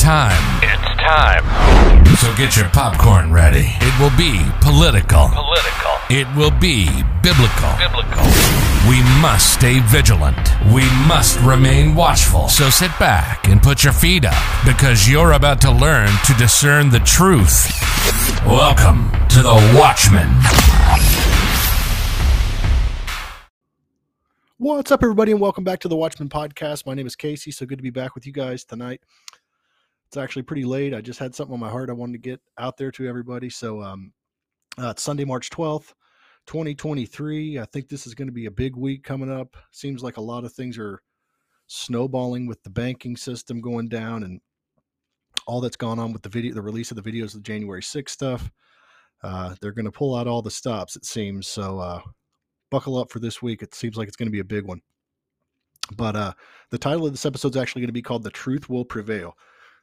time. It's time. So get your popcorn ready. It will be political. Political. It will be biblical. Biblical. We must stay vigilant. We must remain watchful. So sit back and put your feet up because you're about to learn to discern the truth. Welcome to the Watchmen. What's up, everybody, and welcome back to the Watchmen Podcast. My name is Casey. So good to be back with you guys tonight. It's actually pretty late. I just had something on my heart I wanted to get out there to everybody. So, um, uh, it's Sunday, March 12th, 2023. I think this is going to be a big week coming up. Seems like a lot of things are snowballing with the banking system going down and all that's gone on with the video, the release of the videos of the January 6th stuff. Uh, they're going to pull out all the stops, it seems. So, uh, buckle up for this week. It seems like it's going to be a big one. But uh, the title of this episode is actually going to be called "The Truth Will Prevail."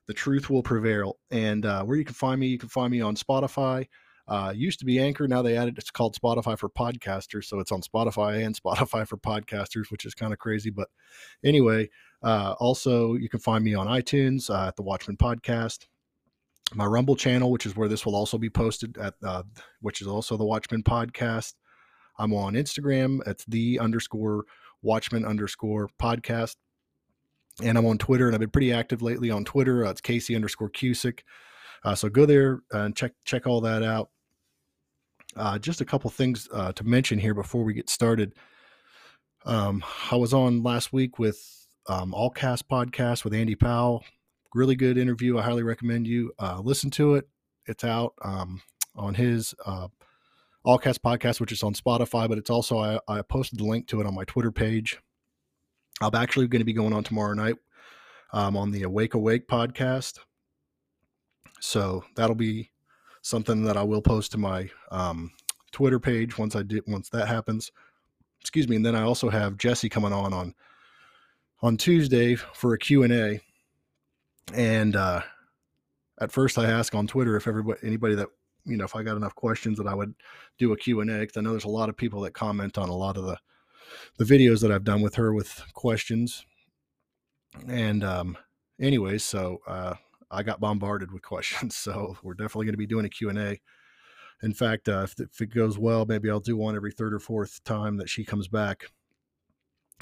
The truth will prevail, and uh, where you can find me, you can find me on Spotify. Uh, used to be Anchor, now they added it's called Spotify for Podcasters, so it's on Spotify and Spotify for Podcasters, which is kind of crazy. But anyway, uh, also you can find me on iTunes uh, at the Watchmen Podcast my Rumble channel, which is where this will also be posted at, uh, which is also the Watchmen podcast. I'm on Instagram. It's the underscore Watchmen underscore podcast. And I'm on Twitter, and I've been pretty active lately on Twitter. Uh, it's Casey underscore Cusick. Uh, so go there and check check all that out. Uh, just a couple things uh, to mention here before we get started. Um, I was on last week with um, Allcast podcast with Andy Powell. Really good interview. I highly recommend you uh, listen to it. It's out um, on his uh, Allcast podcast, which is on Spotify, but it's also I, I posted the link to it on my Twitter page. I'm actually going to be going on tomorrow night um, on the Awake Awake podcast. So that'll be something that I will post to my um, Twitter page once I do once that happens. Excuse me, and then I also have Jesse coming on on on Tuesday for a Q and A. And uh, at first, I ask on Twitter if everybody anybody that you know if I got enough questions that I would do a Q and A because I know there's a lot of people that comment on a lot of the the videos that I've done with her with questions. And um, anyways, so uh, I got bombarded with questions, so we're definitely going to be doing a Q and A. In fact, uh, if, if it goes well, maybe I'll do one every third or fourth time that she comes back.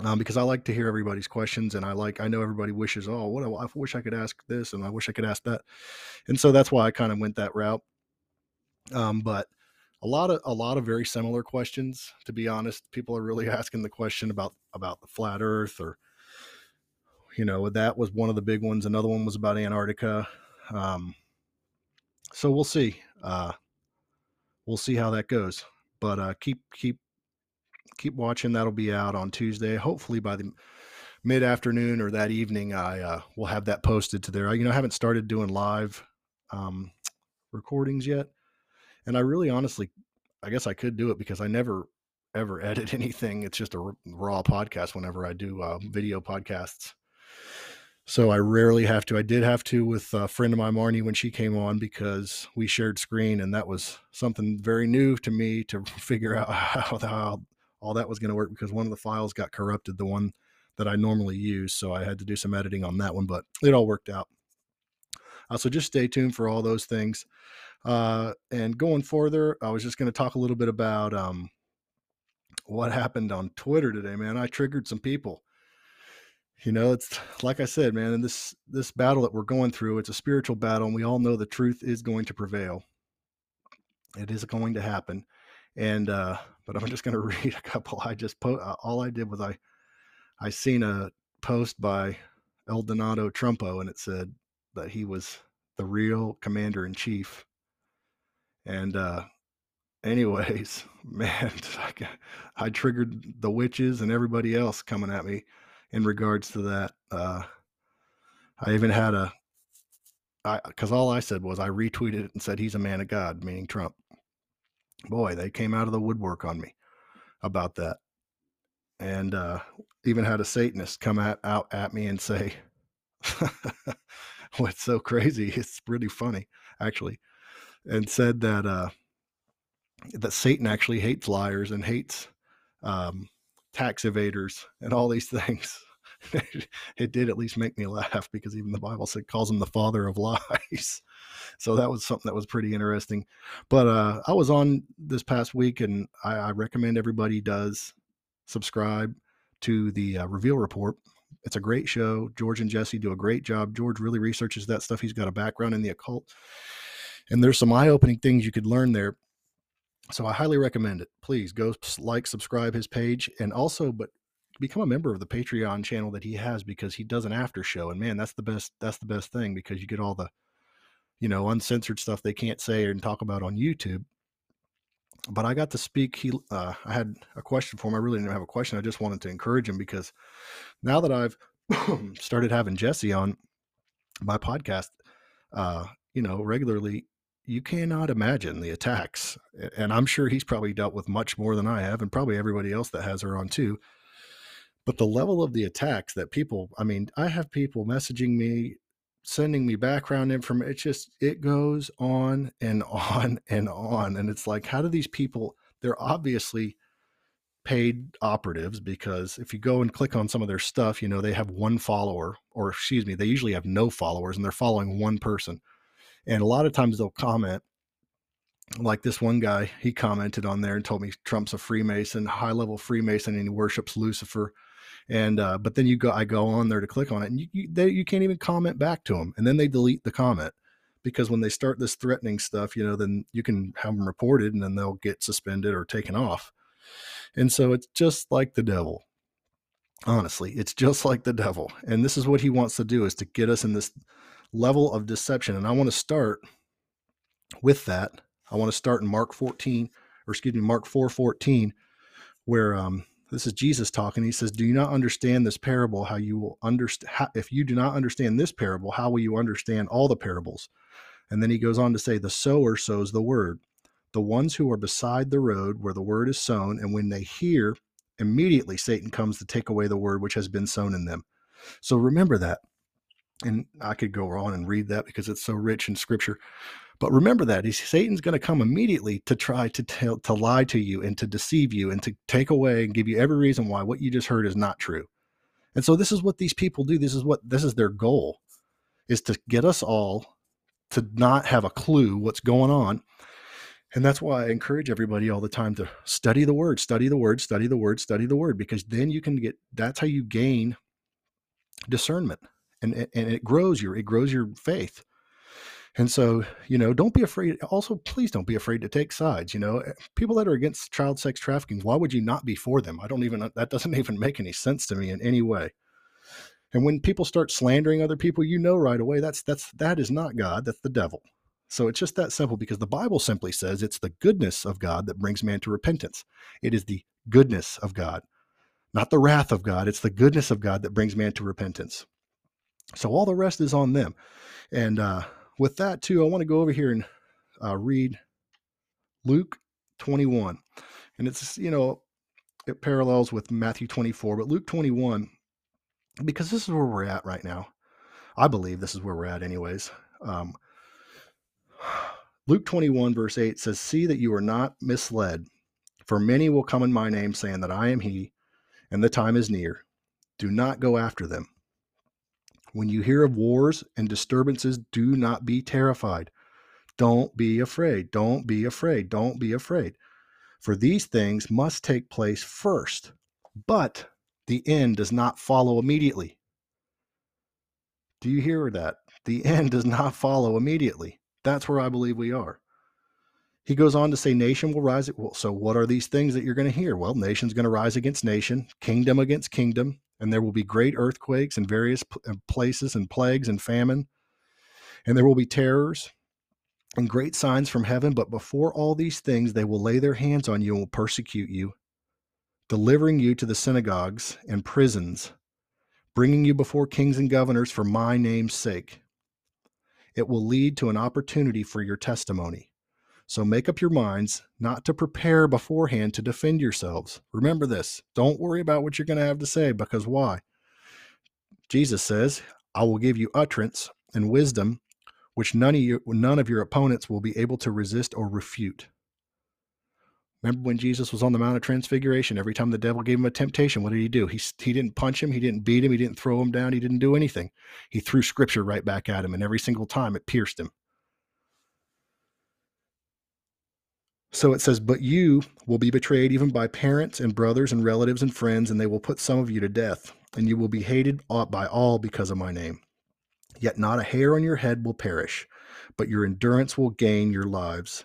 Um, because I like to hear everybody's questions, and I like I know everybody wishes, oh, what I wish I could ask this, and I wish I could ask that, and so that's why I kind of went that route. Um, but a lot of a lot of very similar questions. To be honest, people are really asking the question about about the flat Earth, or you know, that was one of the big ones. Another one was about Antarctica. Um, so we'll see. Uh, we'll see how that goes. But uh, keep keep keep watching. That'll be out on Tuesday. Hopefully by the mid afternoon or that evening, I uh, will have that posted to there. You know, I haven't started doing live um, recordings yet, and I really, honestly, I guess I could do it because I never ever edit anything. It's just a raw podcast whenever I do uh, video podcasts. So I rarely have to. I did have to with a friend of mine, Marnie, when she came on because we shared screen, and that was something very new to me to figure out how, how all that was going to work because one of the files got corrupted, the one that I normally use. So I had to do some editing on that one, but it all worked out. Uh, so just stay tuned for all those things. Uh, and going further, I was just going to talk a little bit about um, what happened on Twitter today, man. I triggered some people. You know, it's like I said, man, and this this battle that we're going through, it's a spiritual battle, and we all know the truth is going to prevail. It is going to happen. And uh, but I'm just going to read a couple. I just po- uh, all I did was I I seen a post by El Donato Trumpo, and it said that he was the real commander in chief. And uh, anyways, man, I, I triggered the witches and everybody else coming at me in regards to that. Uh, I even had a, because all I said was I retweeted it and said he's a man of God, meaning Trump. Boy, they came out of the woodwork on me about that, and uh, even had a Satanist come at, out at me and say, "What's so crazy? It's pretty funny, actually," and said that uh, that Satan actually hates liars and hates um, tax evaders and all these things. it did at least make me laugh because even the Bible said calls him the father of lies. so that was something that was pretty interesting. But uh, I was on this past week, and I, I recommend everybody does subscribe to the uh, Reveal Report. It's a great show. George and Jesse do a great job. George really researches that stuff. He's got a background in the occult, and there's some eye-opening things you could learn there. So I highly recommend it. Please go like, subscribe his page, and also, but become a member of the Patreon channel that he has because he does an after show, and man, that's the best. That's the best thing because you get all the, you know, uncensored stuff they can't say and talk about on YouTube. But I got to speak. He, uh, I had a question for him. I really didn't have a question. I just wanted to encourage him because now that I've started having Jesse on my podcast, uh, you know, regularly, you cannot imagine the attacks. And I'm sure he's probably dealt with much more than I have, and probably everybody else that has her on too but the level of the attacks that people i mean i have people messaging me sending me background information it just it goes on and on and on and it's like how do these people they're obviously paid operatives because if you go and click on some of their stuff you know they have one follower or excuse me they usually have no followers and they're following one person. And a lot of times they'll comment like this one guy he commented on there and told me trump's a freemason high level freemason and he worships lucifer and uh, but then you go i go on there to click on it and you you, they, you can't even comment back to them and then they delete the comment because when they start this threatening stuff you know then you can have them reported and then they'll get suspended or taken off. And so it's just like the devil. Honestly it's just like the devil. And this is what he wants to do is to get us in this level of deception. And i want to start with that. I want to start in mark 14 or excuse me mark 4 14 where um, this is Jesus talking. He says, Do you not understand this parable? How you will understand, if you do not understand this parable, how will you understand all the parables? And then he goes on to say, The sower sows the word. The ones who are beside the road where the word is sown, and when they hear, immediately Satan comes to take away the word which has been sown in them. So remember that. And I could go on and read that because it's so rich in scripture. But remember that Satan's going to come immediately to try to tell, to lie to you and to deceive you and to take away and give you every reason why what you just heard is not true. And so this is what these people do. This is what this is their goal is to get us all to not have a clue what's going on. And that's why I encourage everybody all the time to study the word, study the word, study the word, study the word, because then you can get that's how you gain discernment and, and it grows your it grows your faith and so, you know, don't be afraid. Also, please don't be afraid to take sides. You know, eh, people that are against child sex trafficking, why would you not be for them? I don't even, that doesn't even make any sense to me in any way. And when people start slandering other people, you know right away that's, that's, that is not God, that's the devil. So it's just that simple because the Bible simply says it's the goodness of God that brings man to repentance. It is the goodness of God, not the wrath of God. It's the goodness of God that brings man to repentance. So all the rest is on them. And, uh, with that too, I want to go over here and uh, read Luke 21, and it's you know it parallels with Matthew 24, but Luke 21 because this is where we're at right now. I believe this is where we're at, anyways. Um, Luke 21, verse 8 says, See that you are not misled, for many will come in my name, saying that I am he, and the time is near. Do not go after them. When you hear of wars and disturbances, do not be terrified. Don't be afraid. Don't be afraid. Don't be afraid. For these things must take place first, but the end does not follow immediately. Do you hear that? The end does not follow immediately. That's where I believe we are. He goes on to say, Nation will rise. Well, so, what are these things that you're going to hear? Well, nation's going to rise against nation, kingdom against kingdom, and there will be great earthquakes in various uh, places and plagues and famine and there will be terrors and great signs from heaven but before all these things they will lay their hands on you and will persecute you delivering you to the synagogues and prisons bringing you before kings and governors for my name's sake it will lead to an opportunity for your testimony so make up your minds not to prepare beforehand to defend yourselves. Remember this. Don't worry about what you're going to have to say because why? Jesus says, I will give you utterance and wisdom which none of, you, none of your opponents will be able to resist or refute. Remember when Jesus was on the Mount of Transfiguration? Every time the devil gave him a temptation, what did he do? He, he didn't punch him, he didn't beat him, he didn't throw him down, he didn't do anything. He threw scripture right back at him, and every single time it pierced him. So it says, But you will be betrayed even by parents and brothers and relatives and friends, and they will put some of you to death, and you will be hated by all because of my name. Yet not a hair on your head will perish, but your endurance will gain your lives.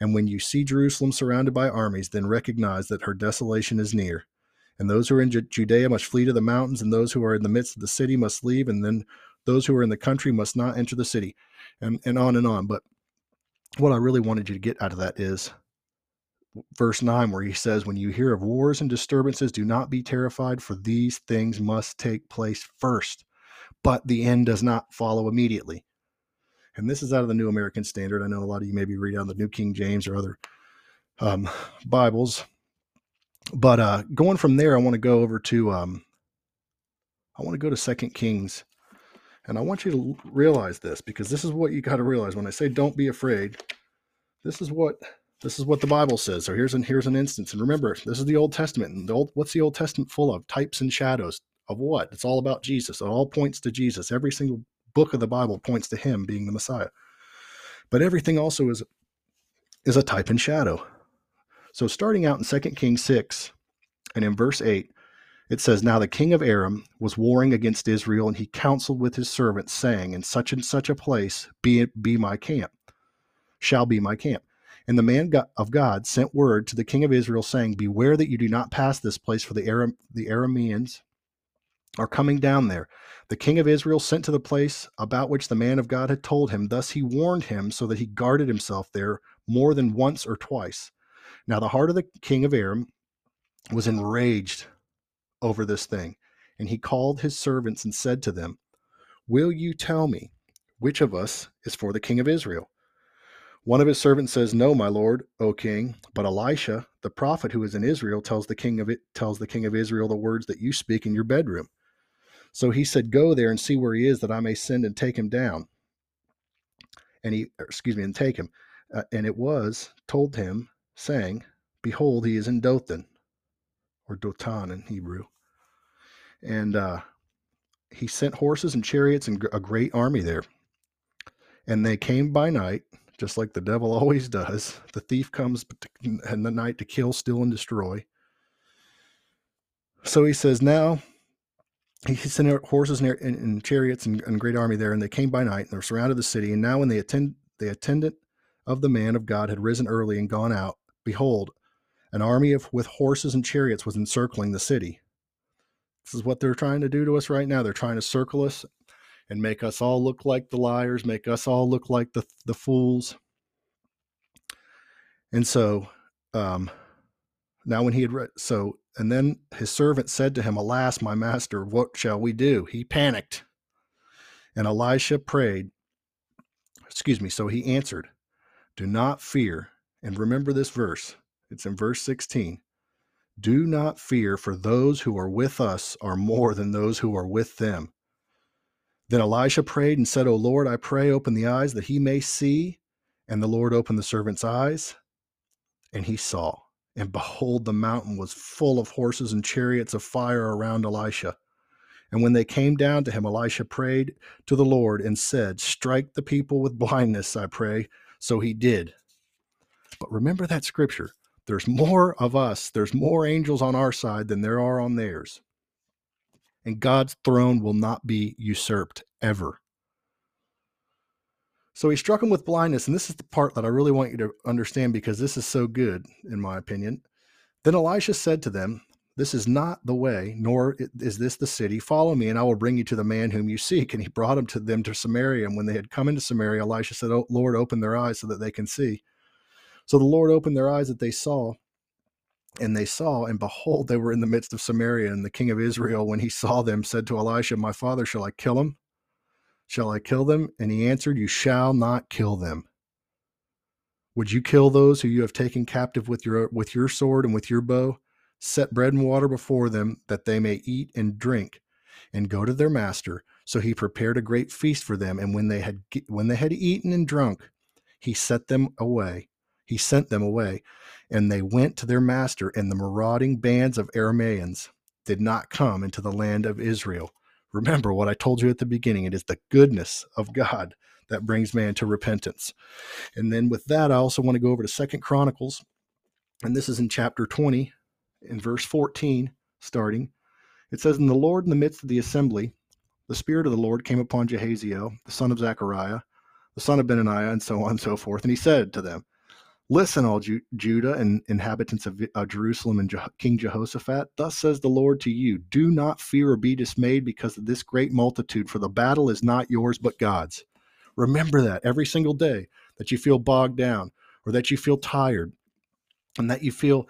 And when you see Jerusalem surrounded by armies, then recognize that her desolation is near. And those who are in Judea must flee to the mountains, and those who are in the midst of the city must leave, and then those who are in the country must not enter the city, and, and on and on. But what I really wanted you to get out of that is verse 9, where he says, When you hear of wars and disturbances, do not be terrified, for these things must take place first, but the end does not follow immediately and this is out of the New American Standard. I know a lot of you maybe read on the New King James or other um, Bibles, but uh, going from there, I want to go over to um, I want to go to Second Kings, and I want you to realize this because this is what you got to realize when I say don't be afraid. This is what this is what the Bible says. So here's an here's an instance, and remember, this is the Old Testament. And the old, what's the Old Testament full of? Types and shadows of what? It's all about Jesus. It all points to Jesus. Every single book of the Bible points to him being the Messiah. But everything also is is a type and shadow. So starting out in 2 Kings 6 and in verse 8, it says, Now the king of Aram was warring against Israel, and he counseled with his servants, saying, In such and such a place be it be my camp, shall be my camp. And the man of God sent word to the king of Israel, saying, Beware that you do not pass this place, for the Aram the Arameans are coming down there. The king of Israel sent to the place about which the man of God had told him. Thus he warned him so that he guarded himself there more than once or twice. Now the heart of the king of Aram was enraged over this thing, and he called his servants and said to them, Will you tell me which of us is for the king of Israel? One of his servants says, No, my lord, O king. But Elisha, the prophet who is in Israel, tells the king of it tells the king of Israel the words that you speak in your bedroom. So he said, Go there and see where he is, that I may send and take him down. And he, excuse me, and take him. Uh, and it was told him, saying, Behold, he is in Dothan, or Dotan in Hebrew. And uh, he sent horses and chariots and a great army there. And they came by night, just like the devil always does. The thief comes in the night to kill, steal, and destroy. So he says, Now he sent horses and, chariots and, great army there, and they came by night and they surrounded the city. And now, when they attend, the attendant of the man of God had risen early and gone out, behold, an army of with horses and chariots was encircling the city. This is what they're trying to do to us right now. They're trying to circle us and make us all look like the liars, make us all look like the the fools. And so, um, now when he had read, so and then his servant said to him, Alas, my master, what shall we do? He panicked. And Elisha prayed, excuse me, so he answered, Do not fear. And remember this verse, it's in verse 16. Do not fear, for those who are with us are more than those who are with them. Then Elisha prayed and said, O Lord, I pray, open the eyes that he may see. And the Lord opened the servant's eyes, and he saw. And behold, the mountain was full of horses and chariots of fire around Elisha. And when they came down to him, Elisha prayed to the Lord and said, Strike the people with blindness, I pray. So he did. But remember that scripture there's more of us, there's more angels on our side than there are on theirs. And God's throne will not be usurped ever. So he struck him with blindness. And this is the part that I really want you to understand because this is so good, in my opinion. Then Elisha said to them, This is not the way, nor is this the city. Follow me, and I will bring you to the man whom you seek. And he brought him to them to Samaria. And when they had come into Samaria, Elisha said, Oh, Lord, open their eyes so that they can see. So the Lord opened their eyes that they saw. And they saw, and behold, they were in the midst of Samaria. And the king of Israel, when he saw them, said to Elisha, My father, shall I kill him? Shall I kill them? And he answered, You shall not kill them. Would you kill those who you have taken captive with your with your sword and with your bow? Set bread and water before them, that they may eat and drink, and go to their master. So he prepared a great feast for them, and when they had when they had eaten and drunk, he set them away. He sent them away, and they went to their master, and the marauding bands of Aramaeans did not come into the land of Israel. Remember what I told you at the beginning it is the goodness of God that brings man to repentance. And then with that, I also want to go over to Second Chronicles, and this is in chapter 20, in verse 14, starting. It says, In the Lord, in the midst of the assembly, the Spirit of the Lord came upon Jehaziel, the son of Zechariah, the son of Benaniah, and so on and so forth. And he said to them, Listen, all Ju- Judah and inhabitants of uh, Jerusalem and Je- King Jehoshaphat, thus says the Lord to you Do not fear or be dismayed because of this great multitude, for the battle is not yours but God's. Remember that every single day that you feel bogged down or that you feel tired and that you feel,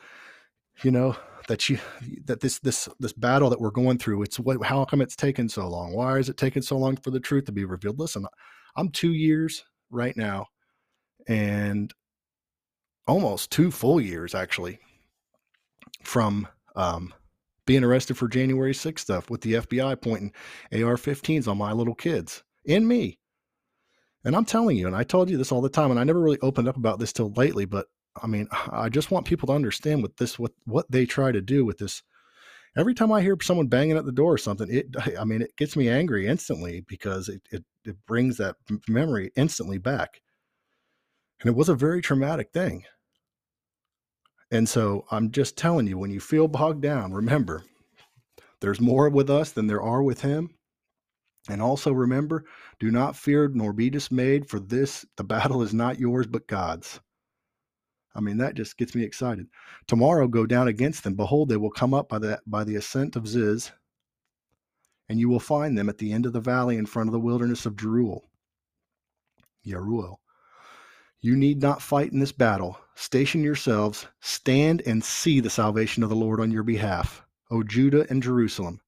you know, that you that this this this battle that we're going through it's what how come it's taken so long why is it taking so long for the truth to be revealed listen i'm two years right now and almost two full years actually from um, being arrested for January 6th stuff with the FBI pointing AR-15s on my little kids and me. And I'm telling you, and I told you this all the time, and I never really opened up about this till lately, but I mean, I just want people to understand what this what what they try to do with this. Every time I hear someone banging at the door or something, it I mean, it gets me angry instantly because it it, it brings that memory instantly back. And it was a very traumatic thing. And so I'm just telling you, when you feel bogged down, remember, there's more with us than there are with him. And also remember, do not fear nor be dismayed, for this, the battle is not yours, but God's. I mean, that just gets me excited. Tomorrow go down against them. Behold, they will come up by the by the ascent of Ziz, and you will find them at the end of the valley in front of the wilderness of Jeruel. Yeruel. You need not fight in this battle. Station yourselves, stand and see the salvation of the Lord on your behalf, O Judah and Jerusalem.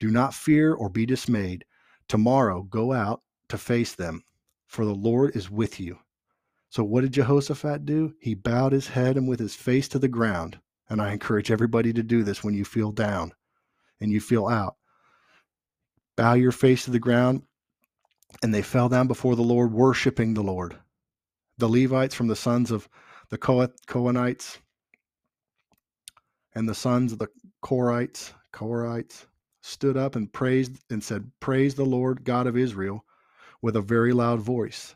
Do not fear or be dismayed. Tomorrow go out to face them, for the Lord is with you. So, what did Jehoshaphat do? He bowed his head and with his face to the ground. And I encourage everybody to do this when you feel down and you feel out. Bow your face to the ground. And they fell down before the Lord, worshiping the Lord the Levites from the sons of the Cohenites and the sons of the Korites, Korites stood up and praised and said, Praise the Lord God of Israel with a very loud voice.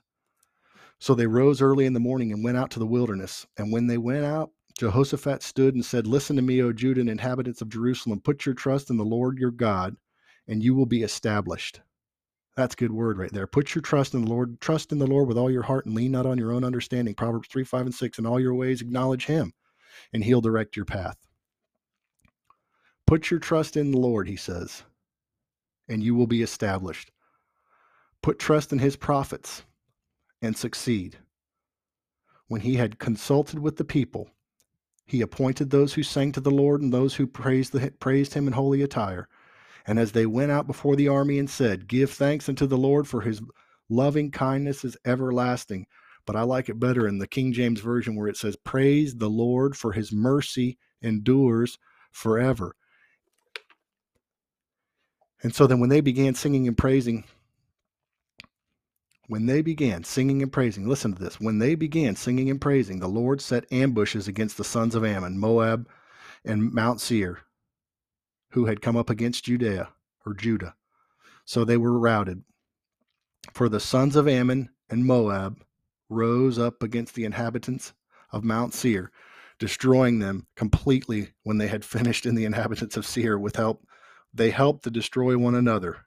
So they rose early in the morning and went out to the wilderness. And when they went out, Jehoshaphat stood and said, Listen to me, O Judah and inhabitants of Jerusalem. Put your trust in the Lord your God, and you will be established. That's good word right there. Put your trust in the Lord. Trust in the Lord with all your heart and lean not on your own understanding. Proverbs 3, 5, and 6. In all your ways, acknowledge him, and he'll direct your path. Put your trust in the Lord, he says, and you will be established. Put trust in his prophets and succeed. When he had consulted with the people, he appointed those who sang to the Lord and those who praised, the, praised him in holy attire and as they went out before the army and said, Give thanks unto the Lord, for his loving kindness is everlasting. But I like it better in the King James Version where it says, Praise the Lord, for his mercy endures forever. And so then when they began singing and praising, when they began singing and praising, listen to this. When they began singing and praising, the Lord set ambushes against the sons of Ammon, Moab, and Mount Seir who had come up against Judea or Judah. So they were routed. For the sons of Ammon and Moab rose up against the inhabitants of Mount Seir, destroying them completely when they had finished in the inhabitants of Seir with help. They helped to destroy one another.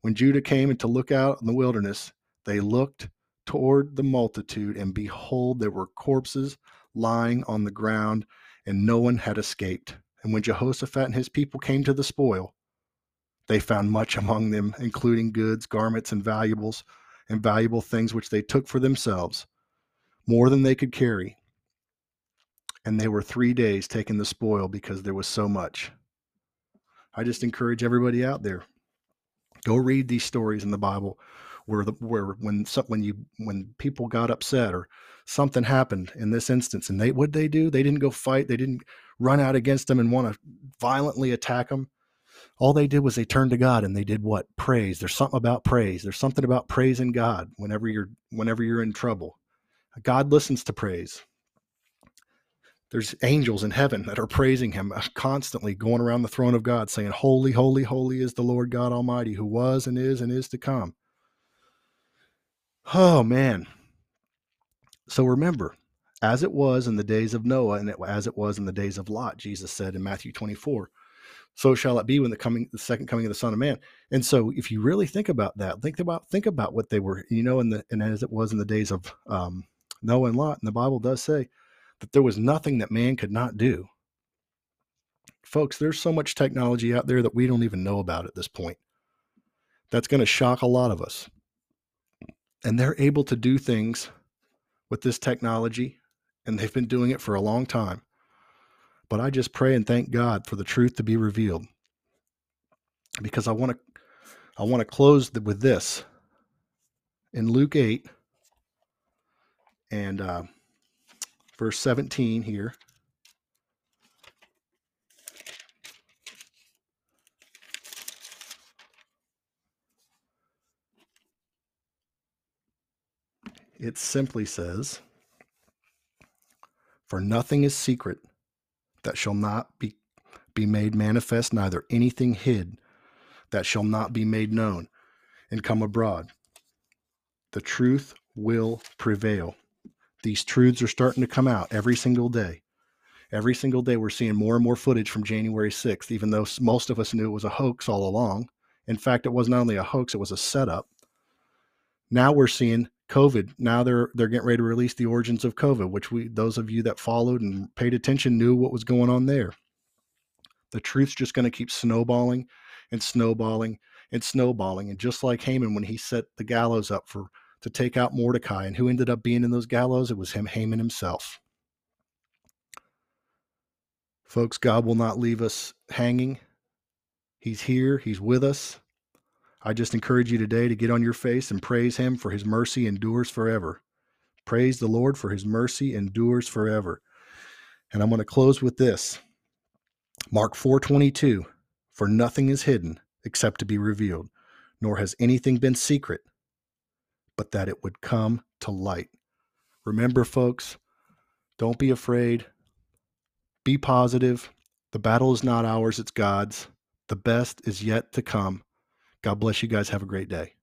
When Judah came to look out in the wilderness, they looked toward the multitude, and behold, there were corpses lying on the ground, and no one had escaped. And when Jehoshaphat and his people came to the spoil, they found much among them, including goods, garments, and valuables, and valuable things which they took for themselves, more than they could carry. And they were three days taking the spoil because there was so much. I just encourage everybody out there go read these stories in the Bible where the where when when you when people got upset or something happened in this instance and they what they do they didn't go fight they didn't run out against them and want to violently attack them. All they did was they turned to God and they did what? Praise. There's something about praise. There's something about praising God whenever you're whenever you're in trouble. God listens to praise. There's angels in heaven that are praising him uh, constantly, going around the throne of God, saying, Holy, holy, holy is the Lord God Almighty, who was and is and is to come. Oh, man. So remember, as it was in the days of Noah and as it was in the days of Lot, Jesus said in Matthew 24, so shall it be when the coming the second coming of the Son of Man. And so if you really think about that, think about think about what they were, you know, in the and as it was in the days of um, Noah and Lot, and the Bible does say that there was nothing that man could not do. Folks, there's so much technology out there that we don't even know about at this point. That's going to shock a lot of us. And they're able to do things with this technology, and they've been doing it for a long time. But I just pray and thank God for the truth to be revealed. Because I want to I want to close with this. In Luke 8 and uh, verse 17 here. It simply says, For nothing is secret that shall not be, be made manifest, neither anything hid that shall not be made known and come abroad. The truth will prevail. These truths are starting to come out every single day. Every single day, we're seeing more and more footage from January 6th, even though most of us knew it was a hoax all along. In fact, it was not only a hoax, it was a setup. Now we're seeing COVID. Now they're they're getting ready to release the origins of COVID, which we those of you that followed and paid attention knew what was going on there. The truth's just going to keep snowballing and snowballing and snowballing. And just like Haman when he set the gallows up for to take out Mordecai. And who ended up being in those gallows? It was him, Haman himself. Folks, God will not leave us hanging. He's here, He's with us. I just encourage you today to get on your face and praise Him for His mercy endures forever. Praise the Lord for His mercy endures forever. And I'm going to close with this. Mark 4:22 For nothing is hidden except to be revealed, nor has anything been secret but that it would come to light. Remember, folks, don't be afraid. Be positive. The battle is not ours, it's God's. The best is yet to come. God bless you guys. Have a great day.